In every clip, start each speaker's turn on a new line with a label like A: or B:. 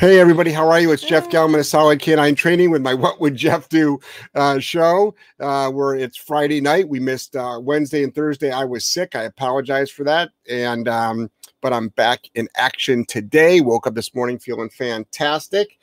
A: Hey, everybody, how are you? It's Jeff Gellman of Solid K9 Training with my What Would Jeff Do uh, show, uh, where it's Friday night. We missed uh, Wednesday and Thursday. I was sick. I apologize for that. And, um, but I'm back in action today. Woke up this morning feeling fantastic.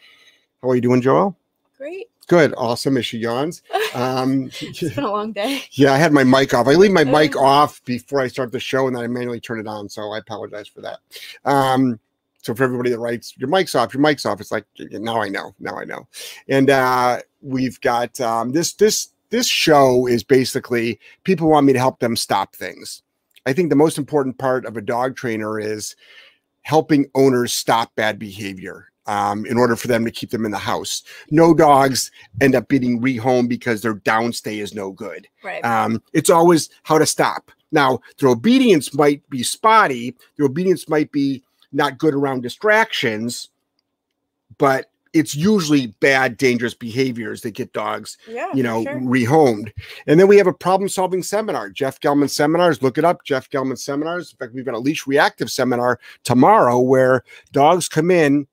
A: How are you doing, Joelle?
B: Great.
A: Good. Awesome. As she yawns. Um,
B: It's been a long day.
A: yeah, I had my mic off. I leave my mic off before I start the show and then I manually turn it on. So I apologize for that. Um, so for everybody that writes your mic's off, your mic's off, it's like now I know, now I know. And uh, we've got um, this this this show is basically people want me to help them stop things. I think the most important part of a dog trainer is helping owners stop bad behavior um, in order for them to keep them in the house. No dogs end up being rehomed because their downstay is no good.
B: Right.
A: Um, it's always how to stop. Now, their obedience might be spotty, their obedience might be not good around distractions, but it's usually bad, dangerous behaviors that get dogs,
B: yeah.
A: you know,
B: sure.
A: rehomed. And then we have a problem solving seminar, Jeff Gellman seminars. Look it up, Jeff Gellman seminars. In fact, we've got a leash reactive seminar tomorrow where dogs come in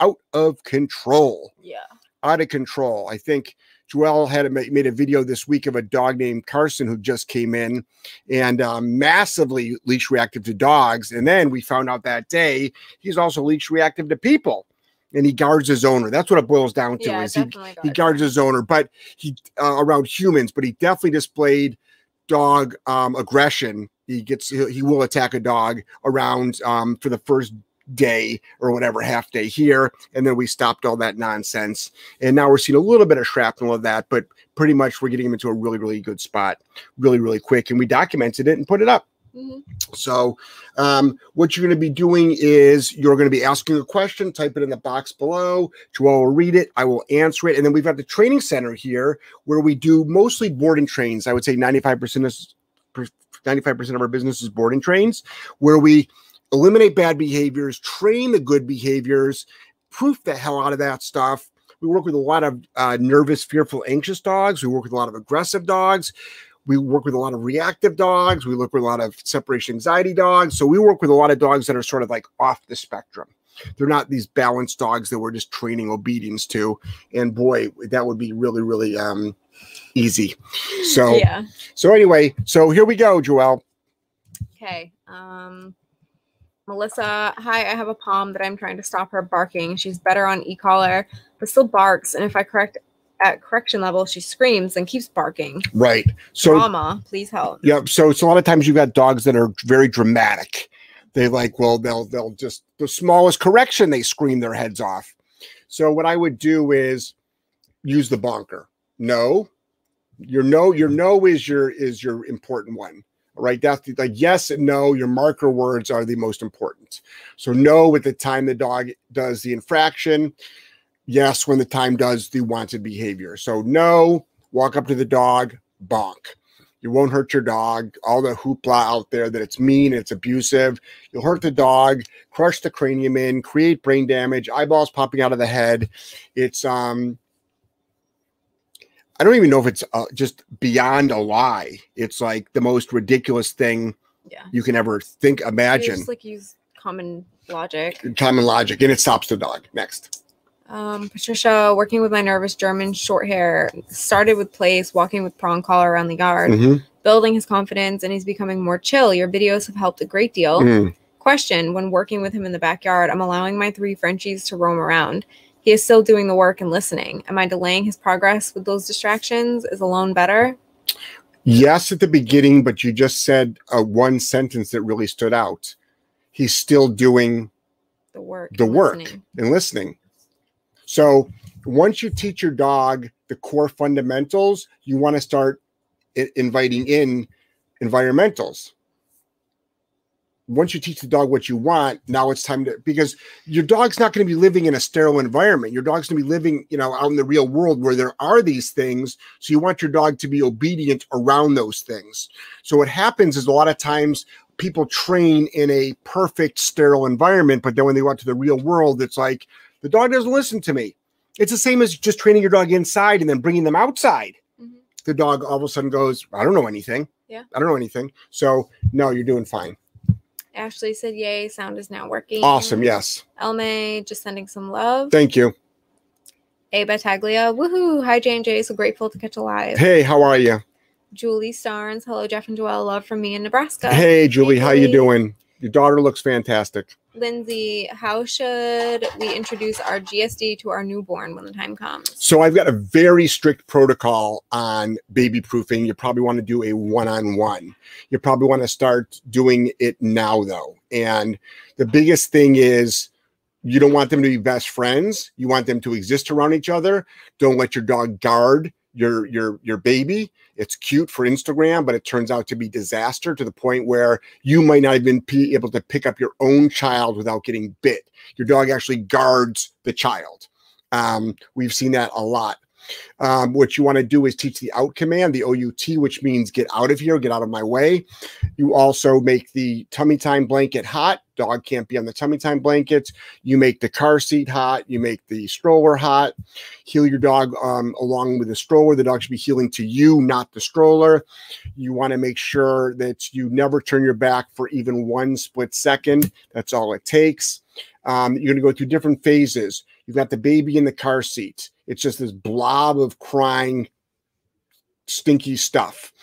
A: out of control
B: Yeah.
A: out of control. I think Joelle had a, made a video this week of a dog named Carson who just came in and um, massively leash reactive to dogs. And then we found out that day he's also leash reactive to people, and he guards his owner. That's what it boils down to.
B: Yeah,
A: is he, he guards his owner, but he uh, around humans, but he definitely displayed dog um, aggression. He gets he, he will attack a dog around um, for the first day or whatever half day here, and then we stopped all that nonsense. And now we're seeing a little bit of shrapnel of that, but pretty much we're getting him into a really really good spot, really really quick, and we documented it and put it up.
B: Mhm.
A: So, um, what you're going to be doing is you're going to be asking a question, type it in the box below. Joelle will read it, I will answer it. And then we've got the training center here where we do mostly boarding trains. I would say 95% of, 95% of our business is boarding trains where we eliminate bad behaviors, train the good behaviors, proof the hell out of that stuff. We work with a lot of uh, nervous, fearful, anxious dogs. We work with a lot of aggressive dogs. We work with a lot of reactive dogs. We work with a lot of separation anxiety dogs. So we work with a lot of dogs that are sort of like off the spectrum. They're not these balanced dogs that we're just training obedience to. And boy, that would be really, really um, easy. So,
B: Yeah.
A: so anyway, so here we go, Joelle.
B: Okay. Um, Melissa, hi. I have a palm that I'm trying to stop her barking. She's better on e-collar, but still barks. And if I correct at correction level, she screams and keeps barking.
A: Right. So
B: Drama, please help.
A: Yeah, so it's a lot of times you've got dogs that are very dramatic. They like, well, they'll they'll just the smallest correction they scream their heads off. So what I would do is use the bonker. No, your no, your no is your is your important one. Right, that's the, like yes and no. Your marker words are the most important. So no at the time the dog does the infraction. Yes when the time does the wanted behavior. So no, walk up to the dog, bonk. You won't hurt your dog. All the hoopla out there that it's mean, it's abusive. You'll hurt the dog, crush the cranium in, create brain damage, eyeballs popping out of the head. It's um, I don't even know if it's uh, just beyond a lie. It's like the most ridiculous thing
B: Yeah.
A: you can ever think, imagine.
B: Just like use common logic.
A: Common logic, and it stops the dog. Next.
B: Um, Patricia, working with my nervous German short hair, started with place, walking with prong collar around the yard,
A: Mhm.
B: building his confidence, and he's becoming more chill. Your videos have helped a great deal.
A: Mm.
B: Question When working with him in the backyard, I'm allowing my three Frenchies to roam around. He is still doing the work and listening. Am I delaying his progress with those distractions? Is alone better?
A: Yes, at the beginning, but you just said uh, one sentence that really stood out. He's still doing
B: The work.
A: The
B: and
A: work.
B: listening.
A: and listening. So once you teach your dog the core fundamentals, you want to start inviting in environmentals. Once you teach the dog what you want, now it's time to because your dog's not going to be living in a sterile environment. Your dog's going to be living, you know, out in the real world where there are these things. So you want your dog to be obedient around those things. So what happens is a lot of times people train in a perfect sterile environment, but then when they go out to the real world, it's like the dog doesn't listen to me. It's the same as just training your dog inside and then bringing them outside.
B: Mhm.
A: The dog all of a sudden goes, I don't know anything.
B: Yeah.
A: I don't know anything. So, no, you're doing fine.
B: Ashley said, "Yay, sound is now working."
A: Awesome. Yes.
B: Elme just sending some love.
A: Thank you.
B: A Battaglia, woohoo! Hi J and J, so grateful to catch alive.
A: Hey, how are you?
B: Julie Starnes, hello Jeff and Joelle, love from me in Nebraska.
A: Hey, Julie, how you doing? Your daughter looks fantastic.
B: Lindsay, how should we introduce our GSD to our newborn when the time comes?
A: So I've got a very strict protocol on baby proofing. You probably want to do a one-on-one. You probably want to start doing it now though. And the biggest thing is you don't want them to be best friends. You want them to exist around each other. Don't let your dog guard your your your baby. It's cute for Instagram, but it turns out to be disaster to the point where you might not even be able to pick up your own child without getting bit. Your dog actually guards the child. Um, we've seen that a lot. Um, what you want to do is teach the out command, the OUT, which means get out of here, get out of my way. You also make the tummy time blanket hot. Dog can't be on the tummy time blanket. You make the car seat hot. You make the stroller hot. Heel your dog um, along with the stroller. The dog should be heeling to you, not the stroller. You want to make sure that you never turn your back for even one split second. That's all it takes. Um, you're going to go through different phases. You've got the baby in the car seat. It's just this blob of crying, stinky stuff.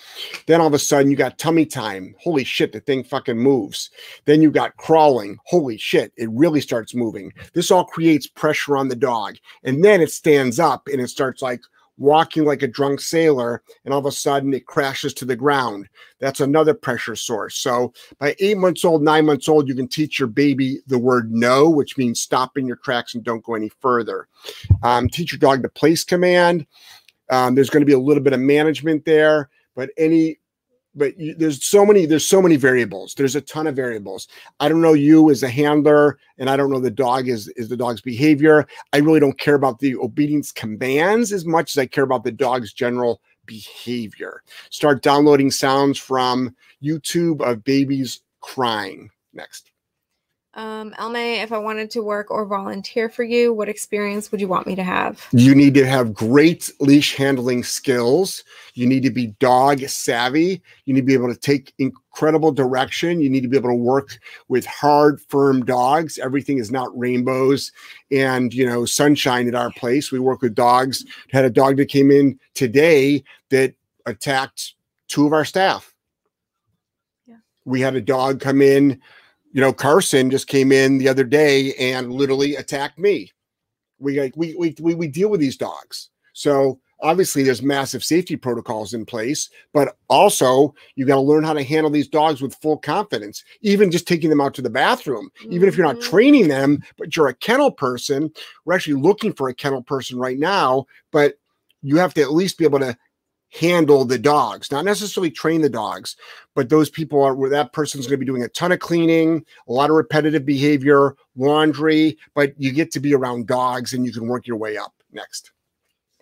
A: Then all of a sudden you got tummy time. Holy shit, the thing fucking moves. Then you got crawling. Holy shit, it really starts moving. This all creates pressure on the dog. And then it stands up and it starts like walking like a drunk sailor. And all of a sudden it crashes to the ground. That's another pressure source. So by eight months old, nine months old, you can teach your baby the word no, which means stop in your tracks and don't go any further. Um, teach your dog the place command. Um, there's going to be a little bit of management there, but any, but you, there's so many, there's so many variables. There's a ton of variables. I don't know you as a handler, and I don't know the dog is is the dog's behavior. I really don't care about the obedience commands as much as I care about the dog's general behavior. Start downloading sounds from YouTube of babies crying. Next.
B: Um, Elme, if I wanted to work or volunteer for you, what experience would you want me to have?
A: You need to have great leash handling skills. You need to be dog savvy. You need to be able to take incredible direction. You need to be able to work with hard, firm dogs. Everything is not rainbows and you know sunshine at our place. We work with dogs. Had a dog that came in today that attacked two of our staff.
B: Yeah.
A: We had a dog come in you know, Carson just came in the other day and literally attacked me. We like we we we, we deal with these dogs. So obviously there's massive safety protocols in place, but also you got to learn how to handle these dogs with full confidence. Even just taking them out to the bathroom, even if you're not
B: Mhm.
A: training them, but you're a kennel person. We're actually looking for a kennel person right now, but you have to at least be able to handle the dogs, not necessarily train the dogs, but those people are where that person's going to be doing a ton of cleaning, a lot of repetitive behavior, laundry, but you get to be around dogs and you can work your way up next.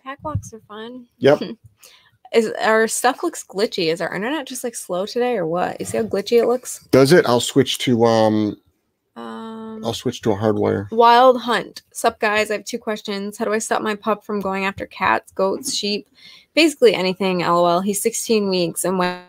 B: Pack walks are fun.
A: Yep.
B: Is our stuff looks glitchy? Is our internet just like slow today or what? You see how glitchy it looks?
A: Does it? I'll switch to um
B: Um,
A: I'll switch to a hardwire.
B: Wild Hunt. Sup, guys? I have two questions. How do I stop my pup from going after cats, goats, sheep, basically anything? LOL. He's 16 weeks, and when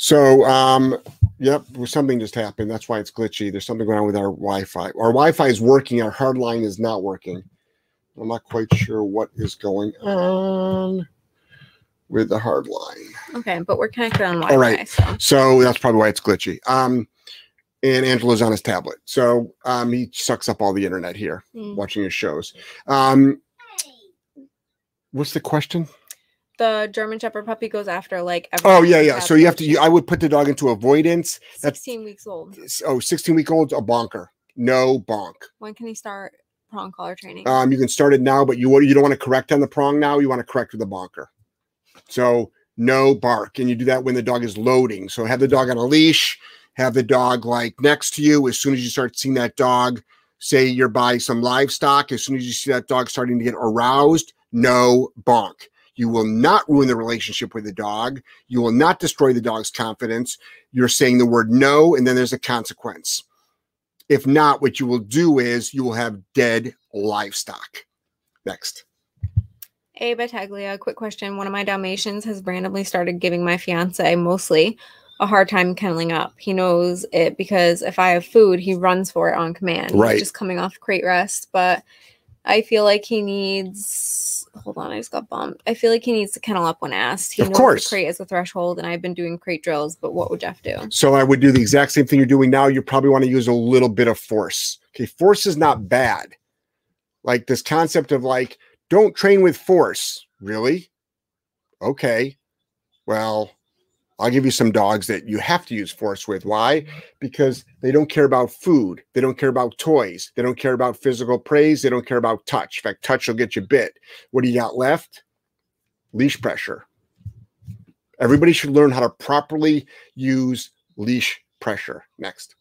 A: So um yep, something just happened. That's why it's glitchy. There's something going on with our Wi-Fi. Our Wi-Fi is working, our hard line is not working. I'm not quite sure what is going on with the hard line.
B: okay, but we're connected on
A: All
B: Wi-Fi.
A: right.
B: So
A: So that's probably why it's glitchy. Um, and Angela's on his tablet, so um, he sucks up all the internet here,
B: mm.
A: watching his shows. Um, what's the question?
B: The German Shepherd puppy goes after like. every
A: Oh yeah, yeah. So you have to. You, I would put the dog into avoidance. that's-
B: 16 weeks old.
A: Oh, 16 week old a bonker. No bonk.
B: When can he start prong collar training?
A: Um, you can start it now, but you you don't want to correct on the prong now. You want to correct with the bonker. So no bark, and you do that when the dog is loading. So have the dog on a leash. Have the dog like next to you. As soon as you start seeing that dog, say you're by some livestock. As soon as you see that dog starting to get aroused, no bonk. You will not ruin the relationship with the dog. You will not destroy the dog's confidence. You're saying the word no, and then there's a consequence. If not, what you will do is you will have dead livestock. Next.
B: Hey, Battaglia, quick question. One of my Dalmatians has randomly started giving my fiance mostly a hard time kenneling up. He knows it because if I have food, he runs for it on command.
A: Right.
B: He's just coming off crate rest, but I feel like he needs. Hold on, I just got bumped. I feel like he needs to kennel up when asked. He
A: Of
B: knows
A: course.
B: crate is a threshold, and I've been doing crate drills. But what would Jeff do?
A: So I would do the exact same thing you're doing now. You probably want to use a little bit of force. Okay, force is not bad. Like this concept of like, don't train with force. Really? Okay. Well, I'll give you some dogs that you have to use force with. Why? Because they don't care about food. They don't care about toys. They don't care about physical praise. They don't care about touch. In fact, touch will get you bit. What do you got left? Leash pressure. Everybody should learn how to properly use leash pressure. Next.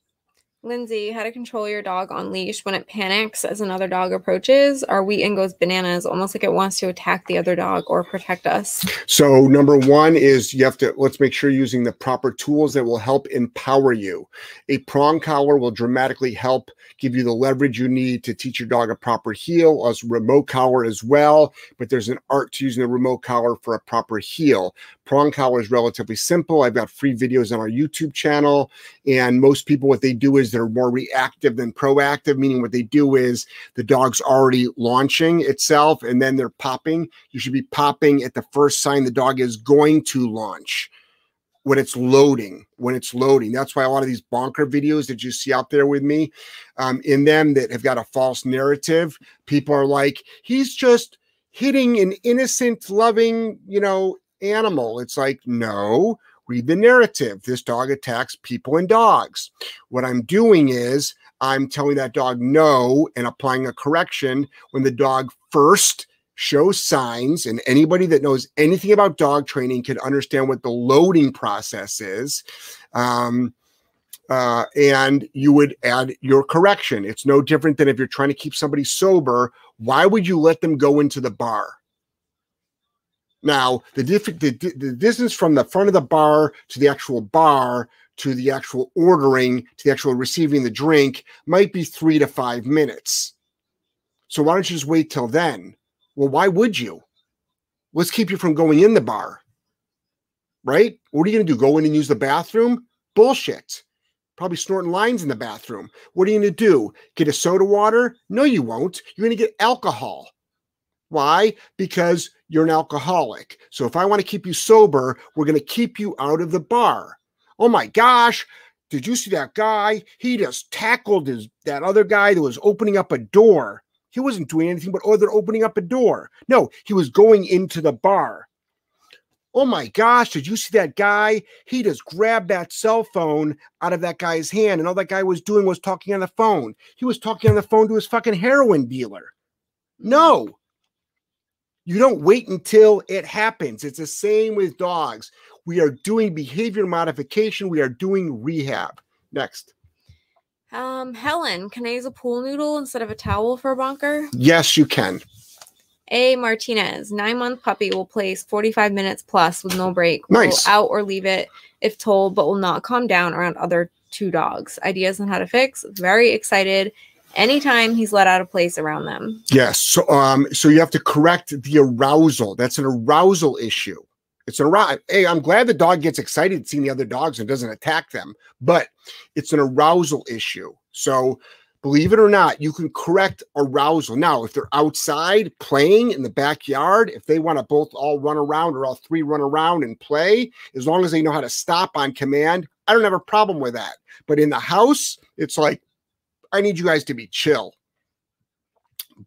B: Lindsay, how to control your dog on leash when it panics as another dog approaches. Our Wheaten goes bananas, almost like it wants to attack the other dog or protect us.
A: So number one is you have to let's make sure using the proper tools that will help empower you. A prong collar will dramatically help give you the leverage you need to teach your dog a proper heel, a remote collar as well. But there's an art to using a remote collar for a proper heel. Prong collar is relatively simple. I've got free videos on our YouTube channel, and most people what they do is they're more reactive than proactive, meaning what they do is the dog's already launching itself and then they're popping. You should be popping at the first sign the dog is going to launch when it's loading when it's loading that's why a lot of these bonker videos that you see out there with me um, in them that have got a false narrative people are like he's just hitting an innocent loving you know animal it's like no read the narrative this dog attacks people and dogs what i'm doing is i'm telling that dog no and applying a correction when the dog first shows signs, and anybody that knows anything about dog training can understand what the loading process is. Um, uh, and you would add your correction. It's no different than if you're trying to keep somebody sober. Why would you let them go into the bar? Now, the, diff- the, the distance from the front of the bar to the actual bar to the actual ordering to the actual receiving the drink might be three to five minutes. So why don't you just wait till then? Well, why would you? Let's keep you from going in the bar. Right? What are you going to do? Go in and use the bathroom? Bullshit. Probably snorting lines in the bathroom. What are you going to do? Get a soda water? No, you won't. You're going to get alcohol. Why? Because you're an alcoholic. So if I want to keep you sober, we're going to keep you out of the bar. Oh my gosh, did you see that guy? He just tackled his that other guy that was opening up a door. He wasn't doing anything but oh, other opening up a door. No, he was going into the bar. Oh my gosh, did you see that guy? He just grabbed that cell phone out of that guy's hand, and all that guy was doing was talking on the phone. He was talking on the phone to his fucking heroin dealer. No. You don't wait until it happens. It's the same with dogs. We are doing behavior modification, we are doing rehab. Next.
B: Um, Helen, can I use a pool noodle instead of a towel for a bonker?
A: Yes, you can.
B: A. Martinez, nine month puppy will place 45 minutes plus with no break. Will
A: Nice.
B: out or leave it if told, but will not calm down around other two dogs. Ideas on how to fix. Very excited anytime he's let out of place around them.
A: Yes. So um so you have to correct the arousal. That's an arousal issue. It's an arousal. Hey, I'm glad the dog gets excited seeing the other dogs and doesn't attack them, but it's an arousal issue. So believe it or not, you can correct arousal. Now, if they're outside playing in the backyard, if they want to both all run around or all three run around and play, as long as they know how to stop on command, I don't have a problem with that. But in the house, it's like, I need you guys to be chill.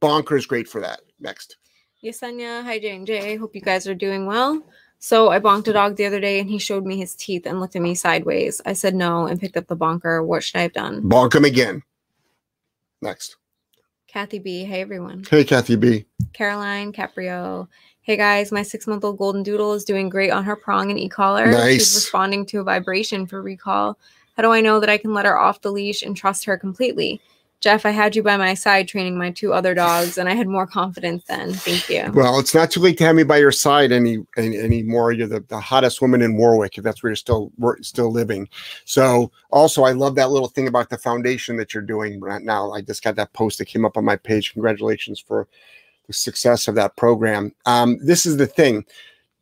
A: Bonker is great for that. Next.
B: Yes, Yesenia, hi J&J. Hope you guys are doing well. So I bonked a dog the other day and he showed me his teeth and looked at me sideways. I said no and picked up the bonker. What should I have done?
A: Bonk him again. Next.
B: Kathy B. Hey everyone.
A: Hey, Kathy B.
B: Caroline Caprio. Hey guys, my six month old golden doodle is doing great on her prong and e collar.
A: Nice.
B: She's responding to a vibration for recall. How do I know that I can let her off the leash and trust her completely? Jeff, I had you by my side training my two other dogs, and I had more confidence then. Thank you.
A: Well, it's not too late to have me by your side any, any anymore. You're the, the hottest woman in Warwick, if that's where you're still still living. So, also, I love that little thing about the foundation that you're doing right now. I just got that post that came up on my page. Congratulations for the success of that program. Um, this is the thing,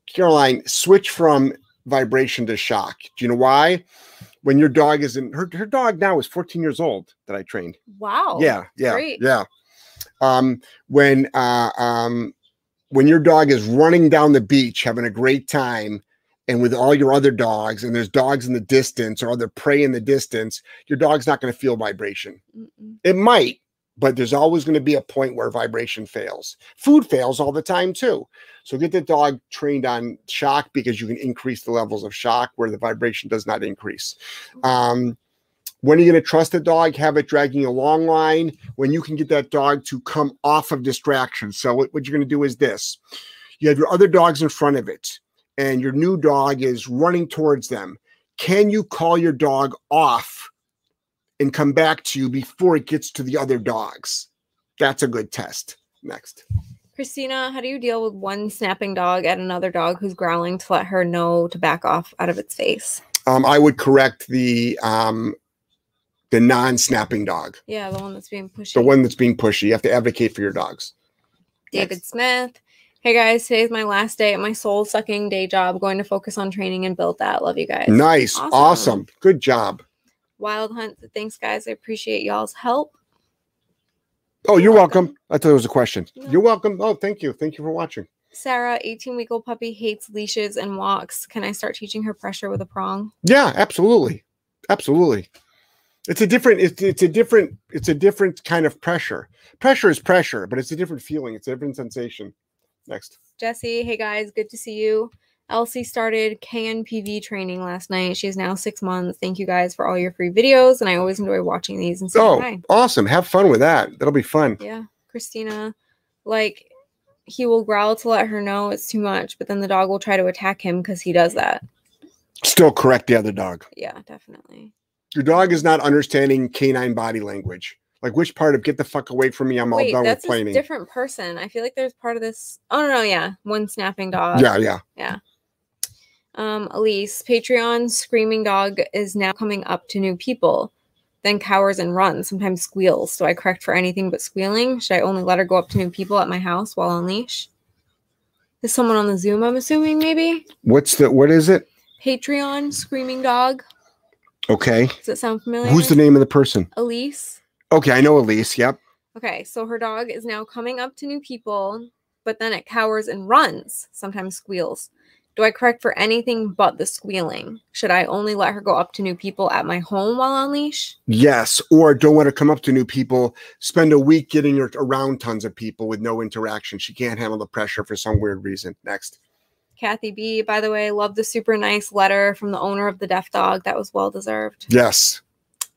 A: Caroline. Switch from vibration to shock. Do you know why? When your dog is in her, her dog now is 14 years old that I trained.
B: Wow.
A: yeah, yeah,
B: great.
A: yeah. Um, when uh, um, when your dog is running down the beach having a great time, and with all your other dogs, and there's dogs in the distance or other prey in the distance, your dog's not going to feel vibration.
B: Mm-mm.
A: It might, but there's always going to be a point where vibration fails. Food fails all the time too. So get the dog trained on shock because you can increase the levels of shock where the vibration does not increase. Um, when are you going to trust the dog? Have it dragging a long line when you can get that dog to come off of distraction. So what, what you're going to do is this: you have your other dogs in front of it, and your new dog is running towards them. Can you call your dog off and come back to you before it gets to the other dogs? That's a good test. Next.
B: Christina, how do you deal with one snapping dog at another dog who's growling to let her know to back off out of its face?
A: Um, I would correct the um, the non-snapping dog,
B: Yeah, the one that's being pushy.
A: the one that's being pushy. You have to advocate for your dogs.
B: David Smith. Hey guys, today's my last day at my soul sucking day job. Going to focus on training and build that. Love you guys.
A: Nice,
B: Awesome.
A: awesome. good job.
B: Wild Hunt. Thanks, guys. I appreciate y'all's help.
A: Oh, you're
B: You're welcome.
A: welcome. I thought it was a question.
B: No.
A: You're welcome. Oh, thank you. Thank you for watching.
B: Sarah, 18 week old puppy, hates leashes and walks. Can I start teaching her pressure with a prong?
A: Yeah, absolutely, absolutely. It's a different. It's it's a different. It's a different kind of pressure. Pressure is pressure, but it's a different feeling. It's a different sensation. Next.
B: Jesse, hey guys, good to see you. Elsie started KNPV training last night. She is now six months. Thank you guys for all your free videos, and I always enjoy watching these and
A: Oh,
B: hi.
A: awesome! Have fun with that. That'll be fun.
B: Yeah, Christina, like he will growl to let her know it's too much, but then the dog will try to attack him because he does that.
A: Still correct the other dog.
B: Yeah, definitely.
A: Your dog is not understanding canine body language. Like which part of "get the fuck away from me"? I'm all
B: Wait,
A: done with
B: that's a
A: planning.
B: different person. I feel like there's part of this. Oh no, no, yeah, one snapping dog.
A: Yeah, yeah, yeah.
B: Um, Elise, Patreon screaming dog is now coming up to new people, then cowers and runs, sometimes squeals. Do I correct for anything but squealing? Should I only let her go up to new people at my house while on leash? Is someone on the Zoom, I'm assuming, maybe?
A: What's the? What is it?
B: Patreon screaming dog.
A: Okay.
B: Does it sound familiar?
A: Who's the name of the person?
B: Elise.
A: Okay, I know Elise. Yep.
B: Okay, so her dog is now coming up to new people, but then it cowers and runs, sometimes squeals. Do I correct for anything but the squealing? Should I only let her go up to new people at my home while on leash?
A: Yes, or don't want to come up to new people. Spend a week getting her around tons of people with no interaction. She can't handle the pressure for some weird reason. Next.
B: Kathy B, by the way, love the super nice letter from the owner of the deaf dog. That was well deserved.
A: Yes.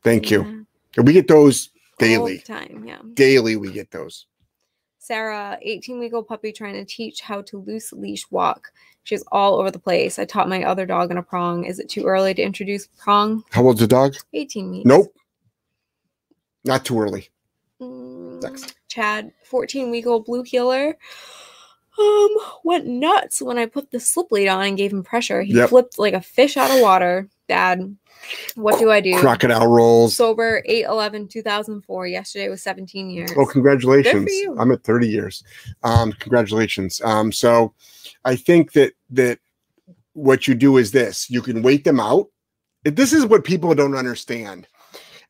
A: Thank you.
B: Yeah,
A: And we get those daily.
B: time, yeah.
A: Daily, we get those.
B: Sarah, 18 week old puppy trying to teach how to loose leash walk. She's all over the place. I taught my other dog in a prong. Is it too early to introduce prong?
A: How old's the dog?
B: 18 weeks.
A: Nope. Not too early.
B: Mm,
A: Next.
B: Chad, 14 week old blue heeler. Um, went nuts when I put the slip lead on and gave him pressure. He
A: Yep.
B: flipped like a fish out of water. Dad, what do I do?
A: Crocodile rolls.
B: Sober 8 11 2004. Yesterday was 17 years.
A: Oh, congratulations. I'm at 30 years. Um, congratulations. Um, so I think that that what you do is this you can wait them out. This is what people don't understand.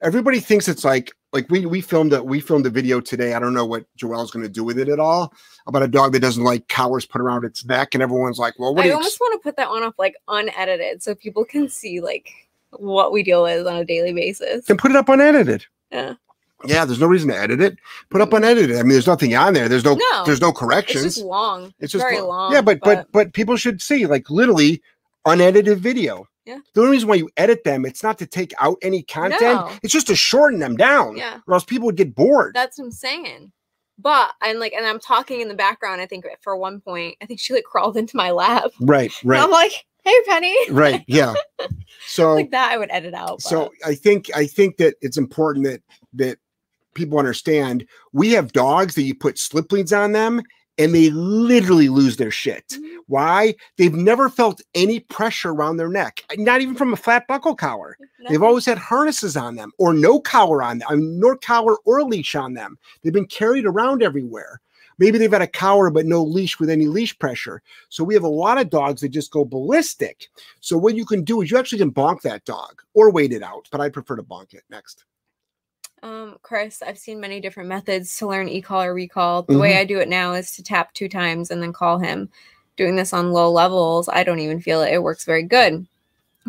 A: Everybody thinks it's like like we we filmed a we filmed a video today. I don't know what Joelle's gonna do with it at all about a dog that doesn't like cowers put around its neck, and everyone's like, Well, what
B: I
A: do you
B: almost want to put that one up like unedited so people can see like what we deal with on a daily basis.
A: then put it up unedited.
B: Yeah.
A: Yeah, there's no reason to edit it. Put up mm. unedited. I mean, there's nothing on there. There's no,
B: No,
A: there's no corrections.
B: It's just long.
A: It's just
B: very
A: lo-
B: long.
A: Yeah, but, but but people should see like literally unedited video.
B: Yeah.
A: The only reason why you edit them, it's not to take out any content.
B: No.
A: It's just to shorten them down.
B: yeah.
A: Or else people would get bored.
B: That's what I'm saying. But I'm like, and I'm talking in the background. I think for one point, I think she like crawled into my lap.
A: right,
B: And
A: right,
B: I'm like, hey, Penny.
A: right. Yeah. So
B: like that, I would edit out.
A: so I think I think that it's important that that people understand, we have dogs that you put slip leads on them and they literally lose their shit.
B: Mhm.
A: Why? They've never felt any pressure around their neck, not even from a flat buckle collar. They've always had harnesses on them or no collar on them, I mean, nor collar or leash on them. They've been carried around everywhere. Maybe they've had a collar but no leash with any leash pressure. So we have a lot of dogs that just go ballistic. So what you can do is you actually can bonk that dog or wait it out, but I prefer to bonk it next.
B: Um, Chris, I've seen many different methods to learn e-call or recall. The way I do it now is to tap two times and then call him. Doing this on low levels, I don't even feel it. It works very good.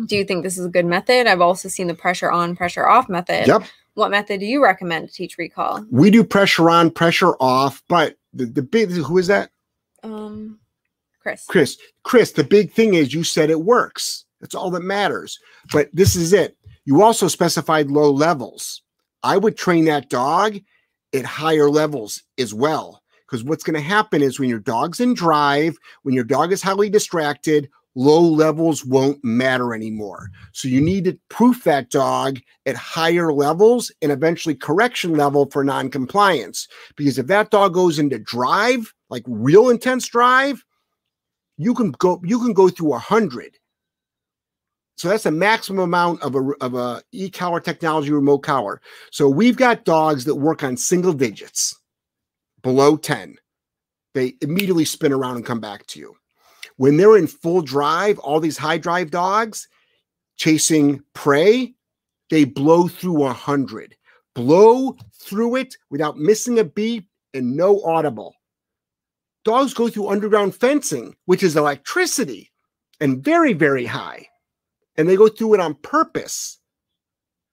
B: Do you think this is a good method? I've also seen the pressure on, pressure off method.
A: Yep.
B: What method do you recommend to teach recall?
A: We do pressure on, pressure off, but the, the big who is that?
B: Um, Chris.
A: Chris, Chris, the big thing is you said it works. That's all that matters. But this is it. You also specified low levels. I would train that dog at higher levels as well. Because what's going to happen is when your dog's in drive, when your dog is highly distracted, low levels won't matter anymore. So you need to proof that dog at higher levels and eventually correction level for non-compliance. Because if that dog goes into drive, like real intense drive, you can go you can go through a hundred. So that's the maximum amount of a of a e-collar technology remote collar. So we've got dogs that work on single digits below 10. They immediately spin around and come back to you. When they're in full drive, all these high drive dogs chasing prey, they blow through a hundred. Blow through it without missing a beat and no audible dogs go through underground fencing, which is electricity and very, very high. And they go through it on purpose.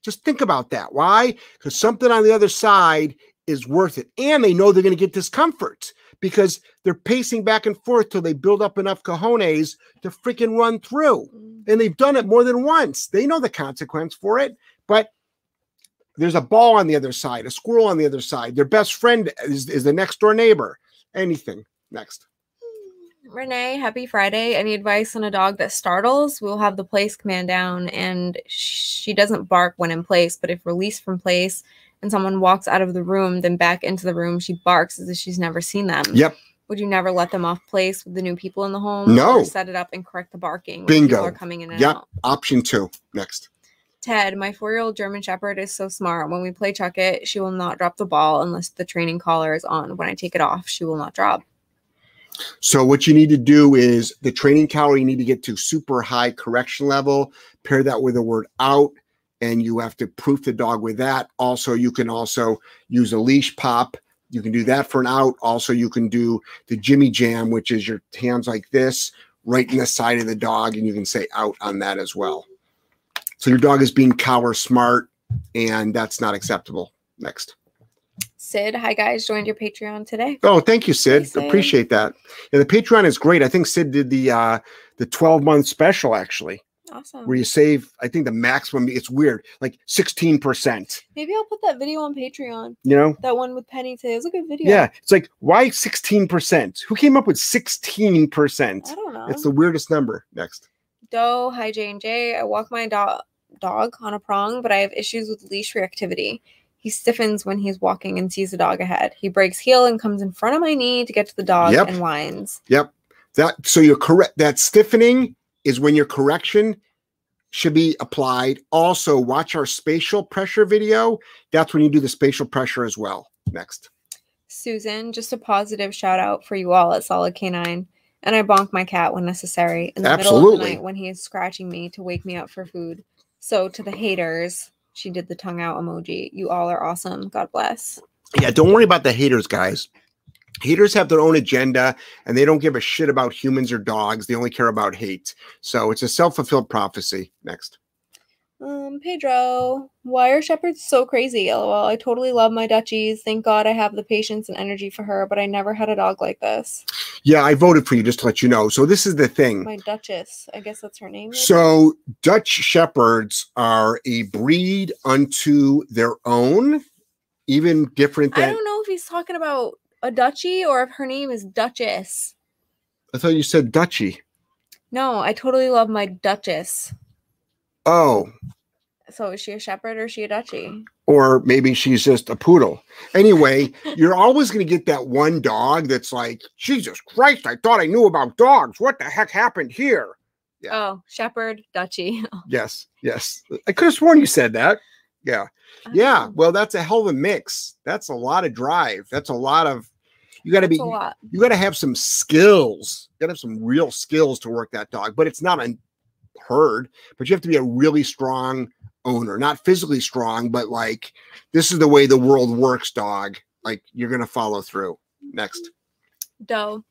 A: Just think about that. Why? Because something on the other side is worth it. And they know they're going to get discomfort because they're pacing back and forth till they build up enough cojones to freaking run through.
B: Mm,
A: And they've done it more than once. They know the consequence for it. But there's a ball on the other side, a squirrel on the other side. Their best friend is, is the next door neighbor. Anything. Next.
B: Renee, happy Friday. Any advice on a dog that startles? We'll have the place command down and she doesn't bark when in place, but if released from place and someone walks out of the room, then back into the room, she barks as if she's never seen them.
A: Yep.
B: Would you never let them off place with the new people in the home?
A: No.
B: Or set it up and correct the barking
A: Bingo.
B: are coming in and
A: Yep.
B: out.
A: Option two. Next.
B: Ted, my four-year-old German Shepherd is so smart. When we play chuck it, she will not drop the ball unless the training collar is on. When I take it off, she will not drop.
A: So what you need to do is the training collar, you need to get to super high correction level. Pair that with the word out, and you have to proof the dog with that. Also, you can also use a leash pop. You can do that for an out. Also, you can do the Jimmy Jam, which is your hands like this, right in the side of the dog, and you can say out on that as well. So your dog is being cower smart, and that's not acceptable. Next.
B: Sid, hi guys, joined your Patreon today.
A: Oh, thank you, Sid.
B: Sid.
A: Appreciate that. Yeah, the Patreon is great. I think Sid did the uh the 12 month special actually,
B: Awesome.
A: where you save, I think the maximum, it's weird, like 16%.
B: Maybe I'll put that video on Patreon.
A: You know?
B: That one with Penny today. It was a good video.
A: Yeah. It's like, why 16%? Who came up with 16%?
B: I don't know.
A: It's the weirdest number. Next.
B: Doe, hi J and J. I walk my do- dog on a prong, but I have issues with leash reactivity. He stiffens when he's walking and sees a dog ahead. He breaks heel and comes in front of my knee to get to the dog
A: Yep.
B: and whines.
A: Yep. That so you're correct. That stiffening is when your correction should be applied. Also, watch our spatial pressure video. That's when you do the spatial pressure as well. Next.
B: Susan, just a positive shout out for you all at Solid K9. And I bonk my cat when necessary in the middle of the night when he is scratching me to wake me up for food. So to the haters, she did the tongue out emoji. You all are awesome. God bless.
A: Yeah, don't worry about the haters, guys. Haters have their own agenda and they don't give a shit about humans or dogs. They only care about hate. So it's a self fulfilled prophecy. Next.
B: Um, Pedro, why are shepherds so crazy? LOL. I totally love my Dutchies. Thank God I have the patience and energy for her, but I never had a dog like this.
A: Yeah, I voted for you just to let you know. So this is the thing.
B: My Duchess. I guess that's her name.
A: So Dutch Shepherds are a breed unto their own, even different than.
B: I don't know if he's talking about a Dutchie or if her name is Duchess.
A: I thought you said Dutchy.
B: No, I totally love my Duchess.
A: Oh,
B: So is she a shepherd or is she a Dutchie?
A: or maybe she's just a poodle. Anyway, you're always going to get that one dog that's like, Jesus Christ, I thought I knew about dogs. What the heck happened here? Yeah.
B: Oh, Shepherd, Dutchy.
A: Yes, yes. I could have sworn you said that. Yeah. Yeah.
B: Oh,
A: Well, that's a hell of a mix. That's a lot of drive. That's a lot of, you got to be, you got to have some skills. You got to have some real skills to work that dog, but it's not a herd, but you have to be a really strong owner, not physically strong, but like this is the way the world works, dog. Like you're going to follow through. Next.
B: Doe.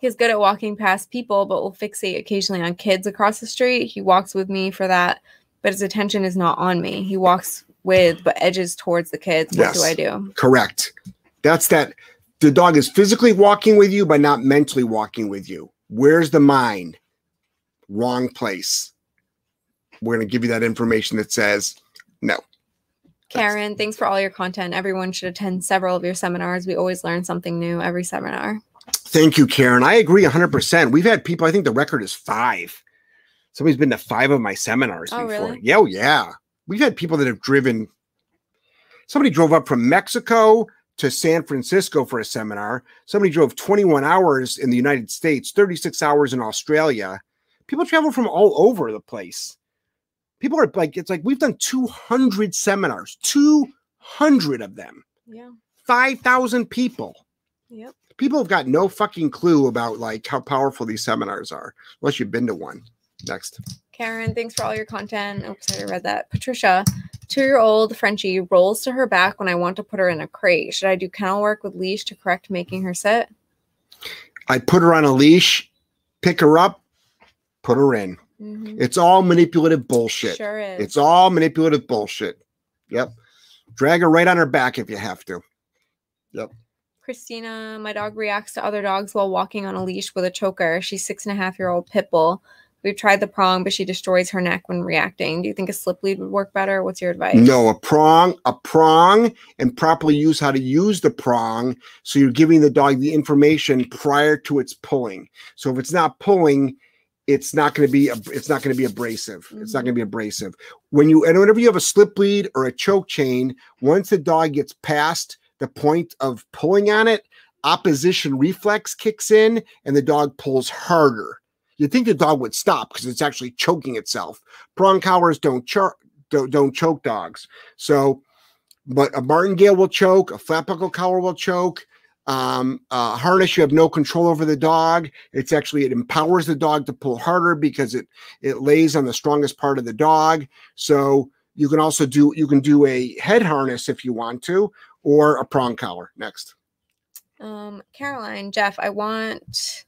B: He's good at walking past people, but will fixate occasionally on kids across the street. He walks with me for that, but his attention is not on me. He walks with, but edges towards the kids. What do I do?
A: Correct. That's that. The dog is physically walking with you, but not mentally walking with you. Where's the mind? Wrong place. We're going to give you that information that says no.
B: Karen, thanks for all your content. Everyone should attend several of your seminars. We always learn something new every seminar.
A: Thank you, Karen. I agree 100%. We've had people, I think the record is five. Somebody's been to five of my seminars
B: Oh,
A: before.
B: really?
A: Yeah, oh, yeah. We've had people that have driven. Somebody drove up from Mexico to San Francisco for a seminar. Somebody drove 21 hours in the United States, 36 hours in Australia. People travel from all over the place. People are like, it's like we've done 200 seminars, 200 of them,
B: Yeah.
A: 5,000 people
B: Yep.
A: people have got no fucking clue about like how powerful these seminars are unless you've been to one next
B: Karen, thanks for all your content. Oops, I read that. Patricia, two year old Frenchie rolls to her back when I want to put her in a crate. Should I do kennel work with leash to correct making her sit?
A: i put her on a leash pick her up put her in
B: Mhm.
A: it's all manipulative bullshit
B: Sure is.
A: it's all manipulative bullshit yep drag her right on her back if you have to Yep.
B: Christina, my dog reacts to other dogs while walking on a leash with a choker. She's six and a half year old pit bull. We've tried the prong, but she destroys her neck when reacting. Do you think a slip lead would work better? What's your advice?
A: no a prong a prong and properly use how to use the prong so you're giving the dog the information prior to its pulling so if it's not pulling it's not going to be it's not going to be abrasive it's not going to be mm-hmm. abrasive when you and whenever you have a slip lead or a choke chain once the dog gets past the point of pulling on it opposition reflex kicks in and the dog pulls harder you'd think the dog would stop because it's actually choking itself prong collars don't don't, don't choke dogs. So, but a martingale will choke, a flat buckle collar will choke. Um, uh, harness, you have no control over the dog. It's actually it empowers the dog to pull harder because it it lays on the strongest part of the dog. So you can also do you can do a head harness if you want to, or a prong collar. Next,
B: Um, Caroline, Jeff, I want